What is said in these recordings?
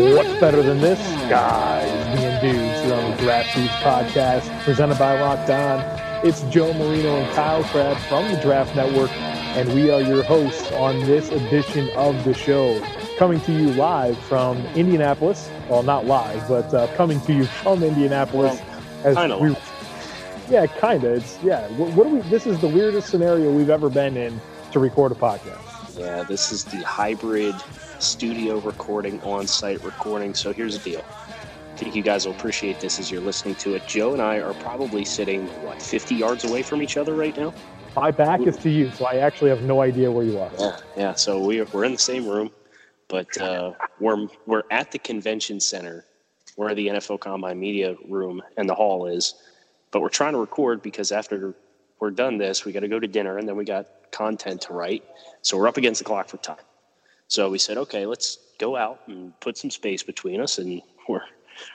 What's better than this? Guys, me and dudes here on the Draft Dudes podcast presented by Locked On. It's Joe Marino and Kyle Crabb from the Draft Network, and we are your hosts on this edition of the show. Coming to you live from Indianapolis. Well, not live, but uh, coming to you from Indianapolis. Well, kind of. Yeah, kind of. It's yeah. What, what do we? This is the weirdest scenario we've ever been in to record a podcast. Yeah, this is the hybrid studio recording, on site recording. So here's the deal. I think you guys will appreciate this as you're listening to it. Joe and I are probably sitting, what, 50 yards away from each other right now? My back is to you, so I actually have no idea where you are. Yeah, yeah. So we are, we're in the same room, but uh, we're, we're at the convention center where the NFL Combine Media Room and the hall is. But we're trying to record because after we're done this, we got to go to dinner and then we got content to write. So we're up against the clock for time. So we said, okay, let's go out and put some space between us, and we're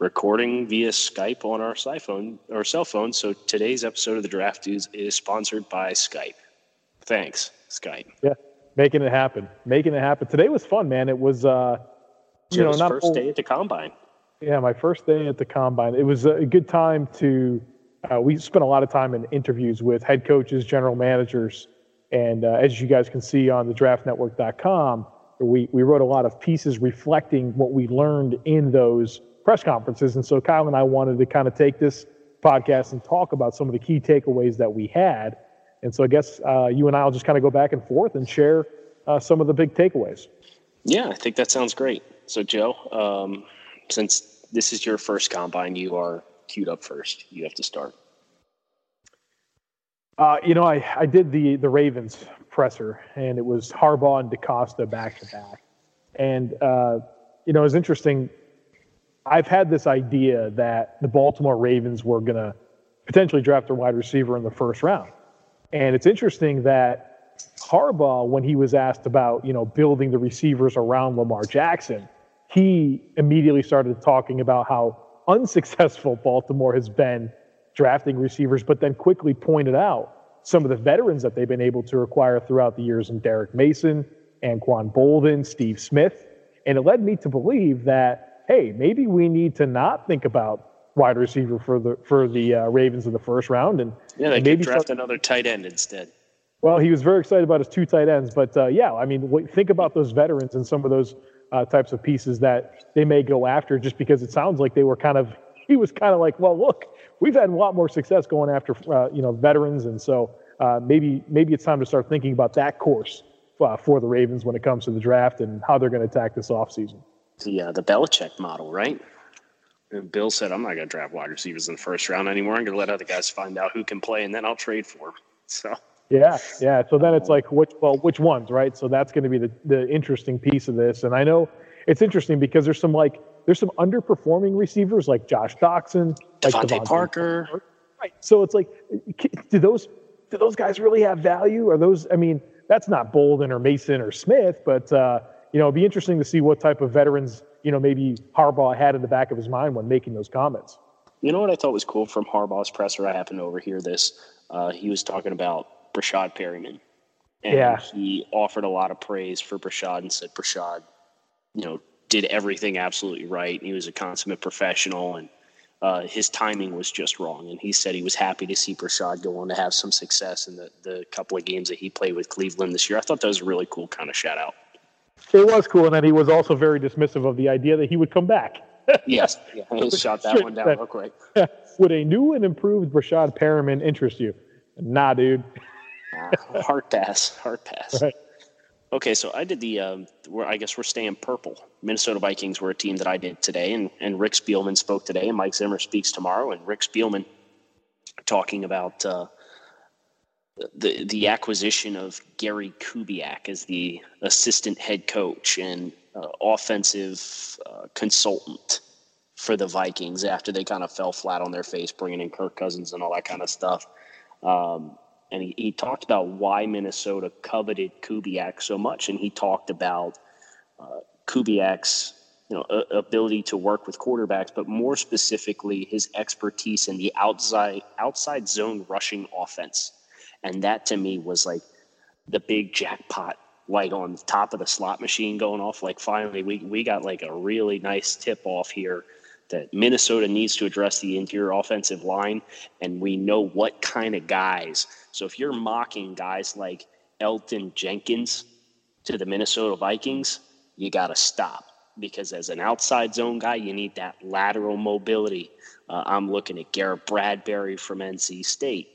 recording via Skype on our iPhone or cell phone. So today's episode of the Draft Dudes is sponsored by Skype. Thanks, Skype. Yeah, making it happen, making it happen. Today was fun, man. It was, uh, you know, not first day at the combine. Yeah, my first day at the combine. It was a good time to. Uh, we spent a lot of time in interviews with head coaches, general managers, and uh, as you guys can see on the DraftNetwork.com we, we wrote a lot of pieces reflecting what we learned in those press conferences. And so Kyle and I wanted to kind of take this podcast and talk about some of the key takeaways that we had. And so I guess uh, you and I will just kind of go back and forth and share uh, some of the big takeaways. Yeah, I think that sounds great. So, Joe, um, since this is your first combine, you are queued up first. You have to start. Uh, you know, I, I did the the Ravens presser, and it was Harbaugh and DeCosta back to back. And uh, you know, it was interesting. I've had this idea that the Baltimore Ravens were going to potentially draft a wide receiver in the first round, and it's interesting that Harbaugh, when he was asked about you know building the receivers around Lamar Jackson, he immediately started talking about how unsuccessful Baltimore has been drafting receivers, but then quickly pointed out some of the veterans that they've been able to acquire throughout the years in Derrick Mason, Anquan Boldin, Steve Smith. And it led me to believe that, hey, maybe we need to not think about wide receiver for the for the uh, Ravens in the first round. And yeah, they maybe could draft start, another tight end instead. Well, he was very excited about his two tight ends, but uh, yeah, I mean, think about those veterans and some of those uh, types of pieces that they may go after, just because it sounds like they were kind of. He was kind of like, well, look, we've had a lot more success going after uh, you know veterans, and so uh, maybe maybe it's time to start thinking about that course uh, for the Ravens when it comes to the draft and how they're going to attack this offseason. The uh, the Belichick model, right? And Bill said, "I'm not going to draft wide receivers in the first round anymore. I'm going to let other guys find out who can play, and then I'll trade for them." So. Yeah, yeah. So then it's like which well, which ones, right? So that's going to be the the interesting piece of this. And I know it's interesting because there's some like there's some underperforming receivers like Josh Doctson, like DeVante Parker. Parker. Right. So it's like, do those do those guys really have value? Are those? I mean, that's not Boldin or Mason or Smith, but uh, you know, it'd be interesting to see what type of veterans you know maybe Harbaugh had in the back of his mind when making those comments. You know what I thought was cool from Harbaugh's presser? I happened to overhear this. Uh, he was talking about Breshad Perriman. And yeah. he offered a lot of praise for Breshad and said Breshad, you know, did everything absolutely right. He was a consummate professional and uh, his timing was just wrong. And he said he was happy to see Breshad go on to have some success in the, the couple of games that he played with Cleveland this year. I thought that was a really cool kind of shout out. It was cool. And then he was also very dismissive of the idea that he would come back. yes. Yeah, he shot that one down real quick. Would a new and improved Breshad Perriman interest you? Nah, dude. uh, hard pass. Hard pass. Right. Okay, so I did the. Um, where I guess we're staying purple. Minnesota Vikings were a team that I did today, and and Rick Spielman spoke today, and Mike Zimmer speaks tomorrow, and Rick Spielman talking about uh, the the acquisition of Gary Kubiak as the assistant head coach and uh, offensive uh, consultant for the Vikings after they kind of fell flat on their face, bringing in Kirk Cousins and all that kind of stuff. Um, and he, he talked about why Minnesota coveted Kubiak so much, and he talked about uh, Kubiak's you know ability to work with quarterbacks, but more specifically his expertise in the outside outside zone rushing offense, and that to me was like the big jackpot light on the top of the slot machine going off. Like finally, we we got like a really nice tip off here that Minnesota needs to address the interior offensive line, and we know what kind of guys. So if you're mocking guys like Elgton Jenkins to the Minnesota Vikings, you got to stop because as an outside zone guy, you need that lateral mobility. Uh, I'm looking at Garrett Bradbury from NC State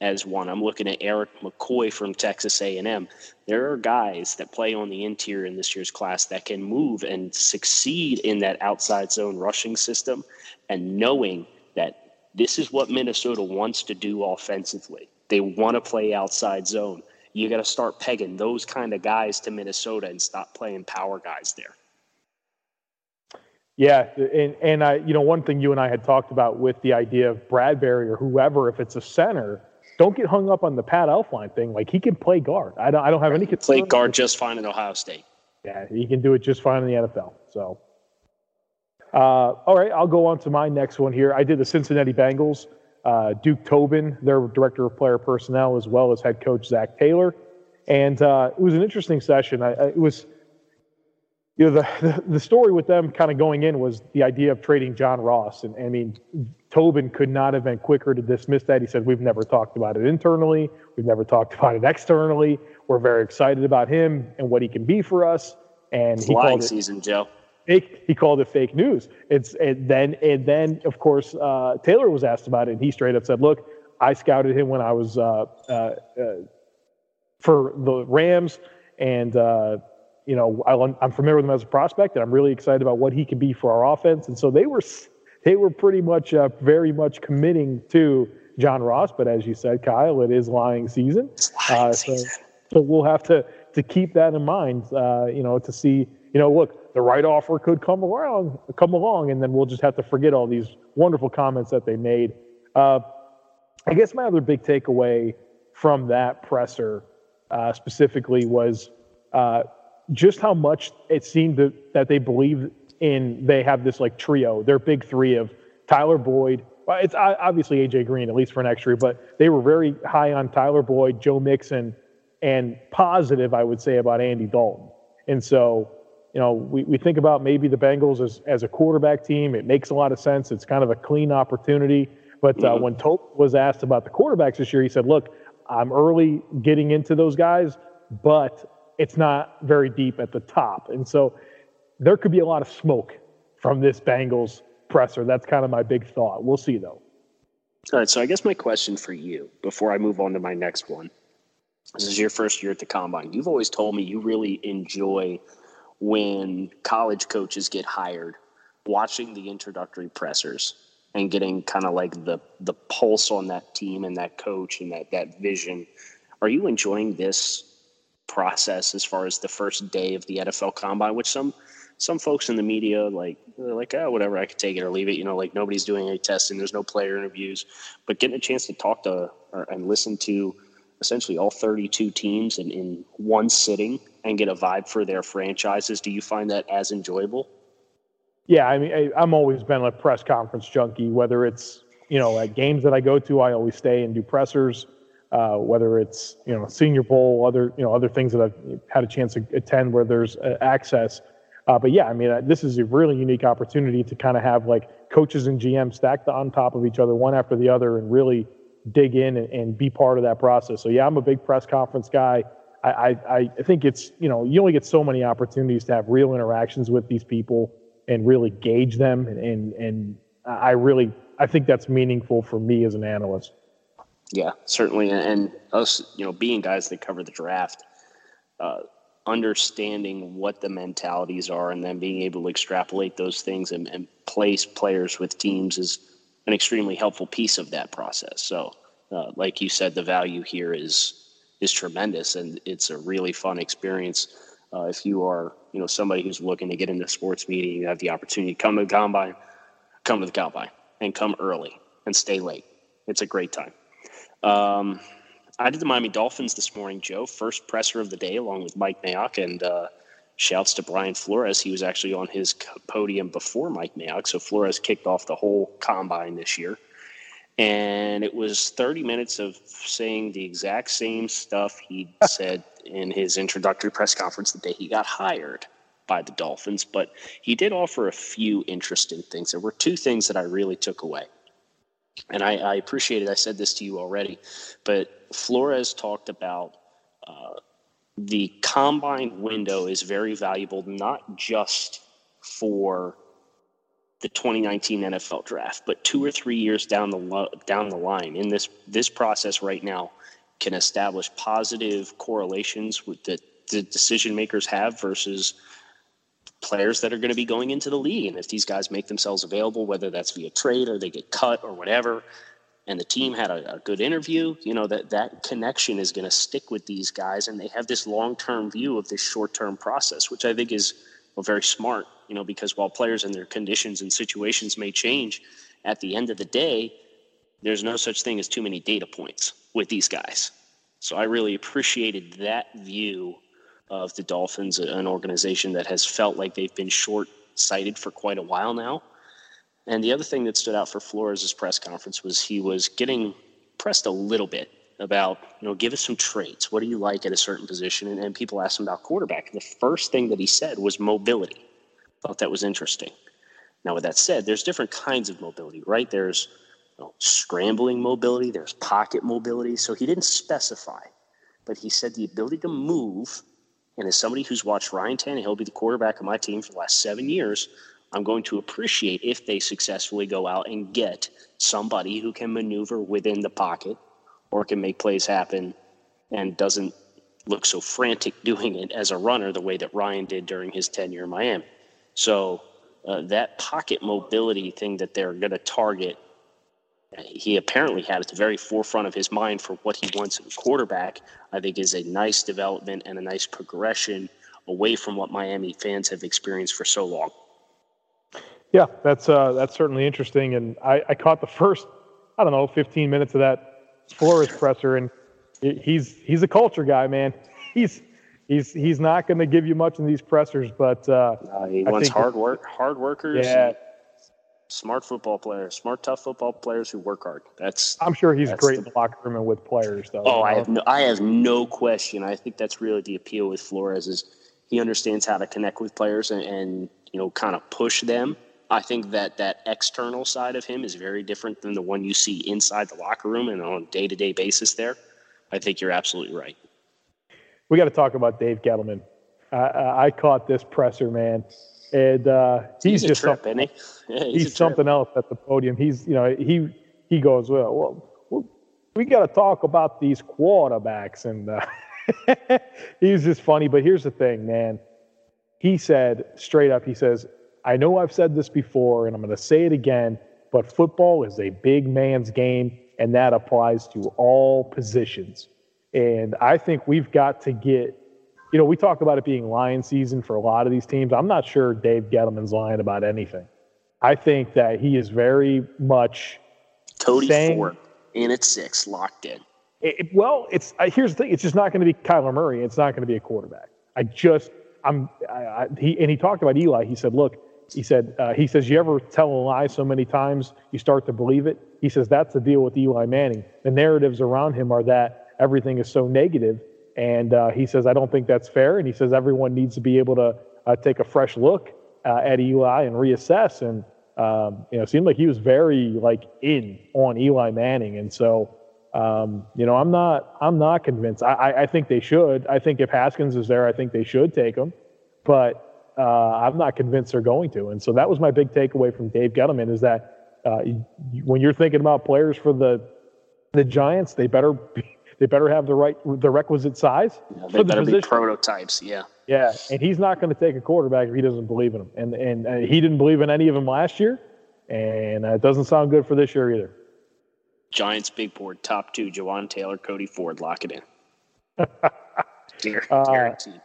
as one. I'm looking at Erik McCoy from Texas A&M. There are guys that play on the interior in this year's class that can move and succeed in that outside zone rushing system and knowing that this is what Minnesota wants to do offensively. They want to play outside zone. You got to start pegging those kind of guys to Minnesota and stop playing power guys there. Yeah, and and I, you know, one thing you and I had talked about with the idea of Bradbury or whoever, if it's a center, don't get hung up on the Pat Elflein thing. Like he can play guard. I don't. I don't have any concern. Play guard just fine in Ohio State. Yeah, he can do it just fine in the NFL. So, uh, all right, I'll go on to my next one here. I did the Cincinnati Bengals. Uh, Duke Tobin, their director of player personnel, as well as head coach Zac Taylor, and uh, it was an interesting session. I, I, it was you know, the, the, the story with them kind of going in was the idea of trading John Ross. And, I mean, Tobin could not have been quicker to dismiss that. He said, We've never talked about it internally. We've never talked about it externally. We're very excited about him and what he can be for us. And he called it, season, Joe. Fake, he called it fake news. It's and then and then of course uh, Taylor was asked about it, and he straight up said, "Look, I scouted him when I was uh, uh, uh for the Rams, and uh, you know, I, am familiar with him as a prospect, and I'm really excited about what he could be for our offense. And so they were they were pretty much uh, very much committing to John Ross. But as you said, Kyle, it is lying season. Lying uh, so, season. so we'll have to to keep that in mind. Uh, you know, to see you know, look, the right offer could come along, come along, and then we'll just have to forget all these wonderful comments that they made. Uh, I guess my other big takeaway from that presser uh, specifically was uh, just how much it seemed to, that they believe in they have this like trio, their big three of Tyler Boyd. Well, it's obviously AJ Green, at least for next year, but they were very high on Tyler Boyd, Joe Mixon, and positive, I would say, about Andy Dalton. And so, you know, we, we think about maybe the Bengals as, as a quarterback team. It makes a lot of sense. It's kind of a clean opportunity. But uh, mm-hmm. when Tope was asked about the quarterbacks this year, he said, look, I'm early getting into those guys, but it's not very deep at the top. And so there could be a lot of smoke from this Bengals presser. That's kind of my big thought. We'll see though. All right. So I guess my question for you before I move on to my next one this is your first year at the combine. You've always told me you really enjoy when college coaches get hired, watching the introductory pressers and getting kind of like the the pulse on that team and that coach and that that vision. Are you enjoying this process as far as the first day of the NFL Combine, which some some folks in the media like they're like oh whatever I could take it or leave it. You know, like nobody's doing any testing. There's no player interviews, but getting a chance to talk to or, and listen to essentially all 32 teams in, in one sitting and get a vibe for their franchises. Do you find that as enjoyable? Yeah, I mean, I, I'm always been a press conference junkie. Whether it's you know at games that I go to, I always stay and do pressers uh, whether it's you know Senior Bowl, other you know other things that I've had a chance to attend where there's uh, access. Uh, but yeah, I mean, this is a really unique opportunity to kind of have like coaches and GMs stacked on top of each other, one after the other, and really dig in and, and be part of that process. So yeah, I'm a big press conference guy. I, I, I think it's you know you only get so many opportunities to have real interactions with these people and really gauge them and and, and I really I think that's meaningful for me as an analyst. Yeah, certainly, and us, you know, being guys that cover the draft, uh, understanding what the mentalities are, and then being able to extrapolate those things and, and place players with teams is an extremely helpful piece of that process. So, uh, like you said, the value here is is tremendous, and it's a really fun experience. Uh, if you are, you know, somebody who's looking to get into sports media, you have the opportunity to come to the combine, come to the combine, and come early and stay late. It's a great time. Um, I did the Miami Dolphins this morning, Joe. First presser of the day, along with Mike Mayock, and uh, shouts to Brian Flores. He was actually on his podium before Mike Mayock, so Flores kicked off the whole combine this year. And it was 30 minutes of saying the exact same stuff he said in his introductory press conference the day he got hired by the Dolphins. But he did offer a few interesting things. There were two things that I really took away. And I, I appreciate it. I said this to you already, but Flores talked about uh, the combine window is very valuable, not just for the 2019 NFL draft, but two or three years down the lo- down the line in this this process right now can establish positive correlations with the, the decision makers have versus players that are going to be going into the league. And if these guys make themselves available, whether that's via trade or they get cut or whatever, and the team had a, a good interview, you know, that that connection is going to stick with these guys. And they have this long term view of this short term process, which I think is well, very smart, you know, because while players and their conditions and situations may change, at the end of the day, there's no such thing as too many data points with these guys. So I really appreciated that view of the Dolphins, an organization that has felt like they've been short sighted for quite a while now. And the other thing that stood out for Flores' press conference was he was getting pressed a little bit about, you know, give us some traits. What do you like at a certain position? And, and people asked him about quarterback. And the first thing that he said was mobility. Thought that was interesting. Now, with that said, there's different kinds of mobility, right? There's you know, scrambling mobility, there's pocket mobility. So he didn't specify, but he said the ability to move and as somebody who's watched Ryan Tannehill be the quarterback of my team for the last seven years, I'm going to appreciate if they successfully go out and get somebody who can maneuver within the pocket or can make plays happen and doesn't look so frantic doing it as a runner the way that Ryan did during his tenure in Miami. So uh, that pocket mobility thing that they're going to target he apparently had at the very forefront of his mind for what he wants in a quarterback, I think is a nice development and a nice progression away from what Miami fans have experienced for so long. Yeah, that's uh, that's certainly interesting, and I, I caught the first, I don't know, 15 minutes of that Flores presser, and he's he's a culture guy, man. He's he's he's not going to give you much in these pressers, but uh, uh, he wants hard work, hard workers. Yeah, smart football players, smart tough football players who work hard. That's I'm sure he's great the, in the locker room and with players though. Oh, I have no I have no question. I think that's really the appeal with Flores is he understands how to connect with players and, and you know kind of push them. I think that that external side of him is very different than the one you see inside the locker room and on a day to day basis. There, I think you're absolutely right. We got to talk about Dave Gettleman. I, I caught this presser, man and uh, he's, he's just trip, something, he? yeah, he's, he's something else at the podium. He's you know he he goes well. well we got to talk about these quarterbacks, and uh, he's just funny. But here's the thing, man. He said straight up, he says, "I know I've said this before, and I'm going to say it again, but football is a big man's game, and that applies to all positions." And I think we've got to get you know, we talk about it being lion season for a lot of these teams. I'm not sure Dave Gettleman's lying about anything. I think that he is very much Cody saying, four in at six, locked in. It, well, it's uh, here's the thing: it's just not going to be Kyler Murray. It's not going to be a quarterback. I just I'm I, I, he and he talked about Eli. He said, look, he said uh, he says you ever tell a lie so many times you start to believe it. He says that's the deal with Eli Manning. The narratives around him are that everything is so negative and uh, he says, I don't think that's fair. And he says everyone needs to be able to uh, take a fresh look uh, at Eli and reassess. And, um, you know, it seemed like he was very like in on Eli Manning. And so, um, you know, I'm not, I'm not convinced. I, I, I, think they should. I think if Haskins is there, I think they should take him. But uh, I'm not convinced they're going to. And so that was my big takeaway from Dave Gettleman is that uh, when you're thinking about players for the the Giants, they better be, they better have the right the requisite size. Yeah, they better the be prototypes. Yeah. Yeah, and he's not going to take a quarterback if he doesn't believe in him, and and uh, he didn't believe in any of them last year, and uh, it doesn't sound good for this year either. Giants big board, top two, Jawaan Taylor, Cody Ford, lock it in. Uh, Guaranteed.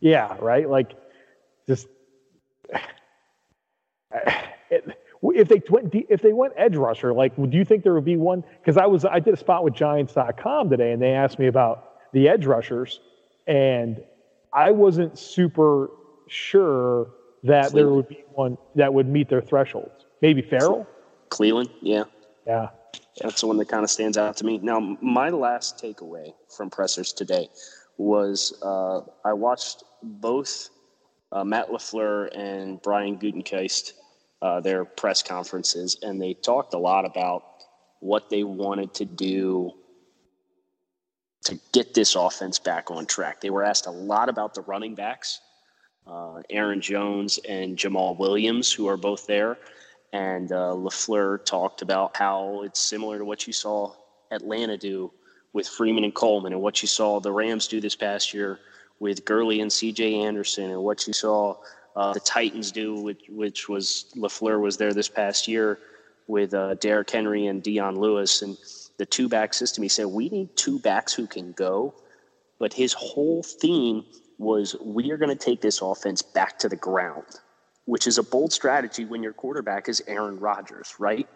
Yeah, right. Like, just it, if they went if they went edge rusher, like, do you think there would be one? Because I was I did a spot with Giants.com today, and they asked me about the edge rushers, and I wasn't super sure that there would be one that would meet their thresholds. Maybe Ferrell. Clelin, yeah. Yeah. That's the one that kind of stands out to me. Now, my last takeaway from pressers today was uh, I watched both uh, Matt LaFleur and Brian Gutekunst, uh, their press conferences, and they talked a lot about what they wanted to do to get this offense back on track. They were asked a lot about the running backs, uh, Aaron Jones and Jamaal Williams, who are both there. And uh, LaFleur talked about how it's similar to what you saw Atlanta do with Freeman and Coleman, and what you saw the Rams do this past year with Gurley and C.J. Anderson, and what you saw uh, the Titans do, which, which was LaFleur was there this past year with uh, Derrick Henry and Dion Lewis, and the two back system. He said we need two backs who can go, but his whole theme was we are going to take this offense back to the ground, which is a bold strategy when your quarterback is Aaron Rodgers, right?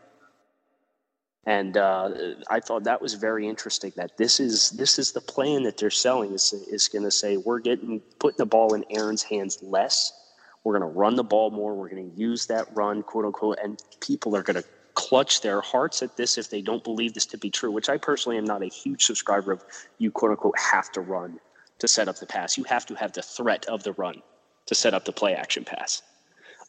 And uh, I thought that was very interesting. That this is this is the plan that they're selling is is going to say we're getting putting the ball in Aaron's hands less. We're going to run the ball more. We're going to use that run, quote unquote, and people are going to clutch their hearts at this if they don't believe this to be true. Which I personally am not a huge subscriber of. You quote unquote have to run to set up the pass. You have to have the threat of the run to set up the play action pass.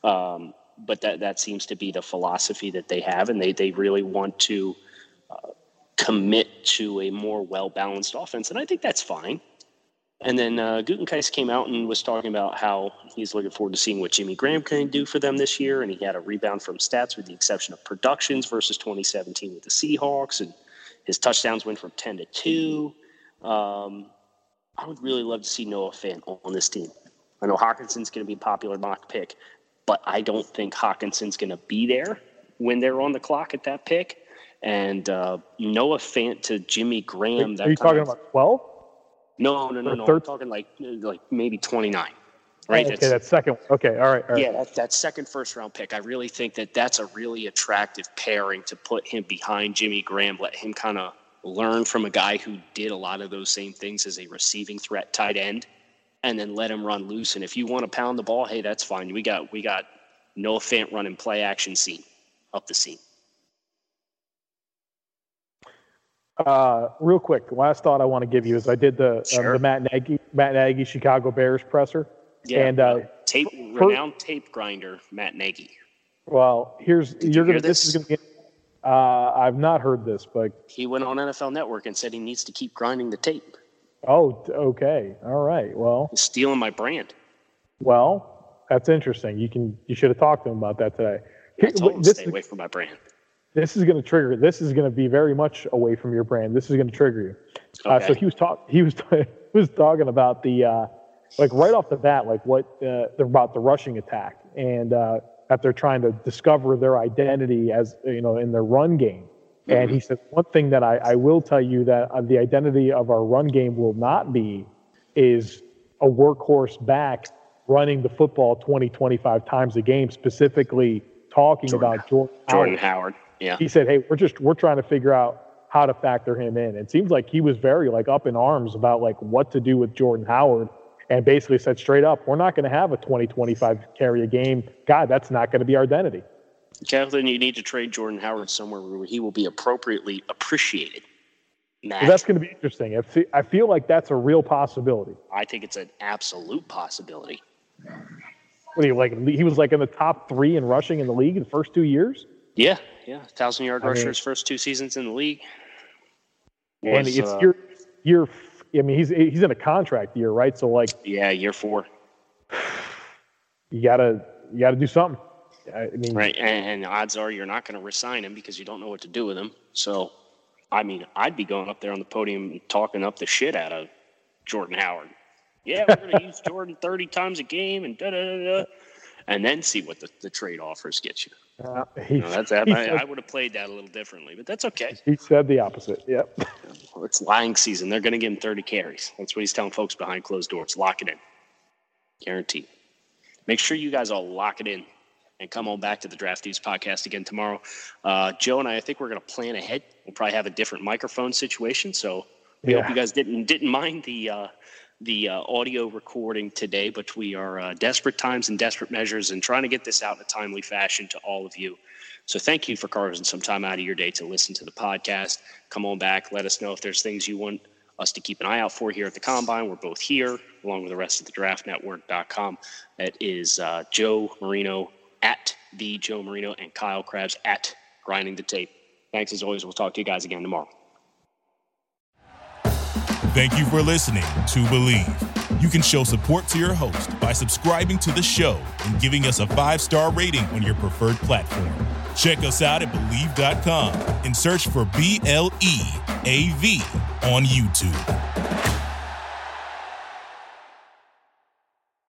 Um, but that that seems to be the philosophy that they have, and they they really want to uh, commit to a more well balanced offense, and I think that's fine. And then uh, Gutekunst came out and was talking about how he's looking forward to seeing what Jimmy Graham can do for them this year, and he had a rebound from stats with the exception of productions versus 2017 with the Seahawks, and his touchdowns went from 10 to two. Um, I would really love to see Noah Fant on this team. I know Hockenson's going to be a popular mock pick, but I don't think Hockenson's going to be there when they're on the clock at that pick. And uh, Noah Fant to Jimmy Graham. Are you talking of, about 12? No, no, no, no. I'm talking like like maybe 29. Right? Okay, that's second. Okay, all right. All right. yeah, that, that second first round pick. I really think that that's a really attractive pairing to put him behind Jimmy Graham, let him kind of learn from a guy who did a lot of those same things as a receiving threat tight end, and then let him run loose. And if you want to pound the ball, hey, that's fine. We got we got Noah Fant running play action scene up the seam. Uh, real quick, last thought I want to give you is I did the um, the Matt Nagy Matt Nagy Chicago Bears presser. And, uh, tape per- renowned tape grinder Matt Nagy. Well, here's you you're hear gonna. This? this? is gonna get. Uh, I've not heard this, but He went on NFL Network and said he needs to keep grinding the tape. Oh, okay, all right. Well, He's stealing my brand. well, that's interesting. You can you should have talked to him about that today. I told him This stay is, away from my brand. this is going to trigger. This is going to be very much away from your brand. This is going to trigger you. Uh, so he was talk. He was he was talking about the uh, like right off the bat, like what uh, they're about the rushing attack, and uh, that they're trying to discover their identity as you know in their run game. And he said one thing that I, I will tell you that uh, the identity of our run game will not be is a workhorse back running the football 20, 25 times a game, specifically talking Jordan- about Jordan. Jordan Howard Howard. Yeah. he said, "Hey, we're just we're trying to figure out how to factor him in." It seems like he was very like up in arms about like what to do with Jordan Howard, and basically said straight up, "We're not going to have a 20, 25 carry a game. God, that's not going to be our identity." Kathleen, you need to trade Jordan Howard somewhere where he will be appropriately appreciated. So that's going to be interesting. I fe- I feel like that's a real possibility. I think it's an absolute possibility. What do you like? He was like in the top three in rushing in the league in the first two years, Yeah, yeah. Thousand yard I mean- rusher his first two seasons in the league. and Was, it's uh, year year. I mean, he's he's in a contract year, right? So like, yeah, year four. you gotta you gotta do something. I mean, Right. And, and odds are you're not going to resign him because you don't know what to do with him. So, I mean, I'd be going up there on the podium and talking up the shit out of Jordan Howard. Yeah, we're going to use Jordan 30 times a game and da da da da. and then see what the, the trade offers get you. Uh, he, that's, I, he I said- would have played that a little differently, but that's okay. he said the opposite. Yep. Well, it's lying season. They're going to give him 30 carries. That's what he's telling folks behind closed doors. Lock it in. Guaranteed. Make sure you guys all lock it in and come on back to the Draft Dudes podcast again tomorrow. Uh, Joe and I, I think we're going to plan ahead. We'll probably have a different microphone situation. So we hope you guys didn't didn't mind the uh, the uh, audio recording today, but we are uh, desperate times and desperate measures and trying to get this out in a timely fashion to all of you. So thank you for carving some time out of your day to listen to the podcast. Come on back. Let us know if there's things you want us to keep an eye out for here at the Combine. We're both here, along with the rest of the draftnetwork.com. That is uh, Joe Marino at the Joe Marino and Kyle Crabbs at Grinding the Tape. Thanks as always. We'll talk to you guys again tomorrow. Thank you for listening to Bleav. You can show support to your host by subscribing to the show and giving us a five star rating on your preferred platform. Check us out at Bleav.com and search for B L E A V on YouTube.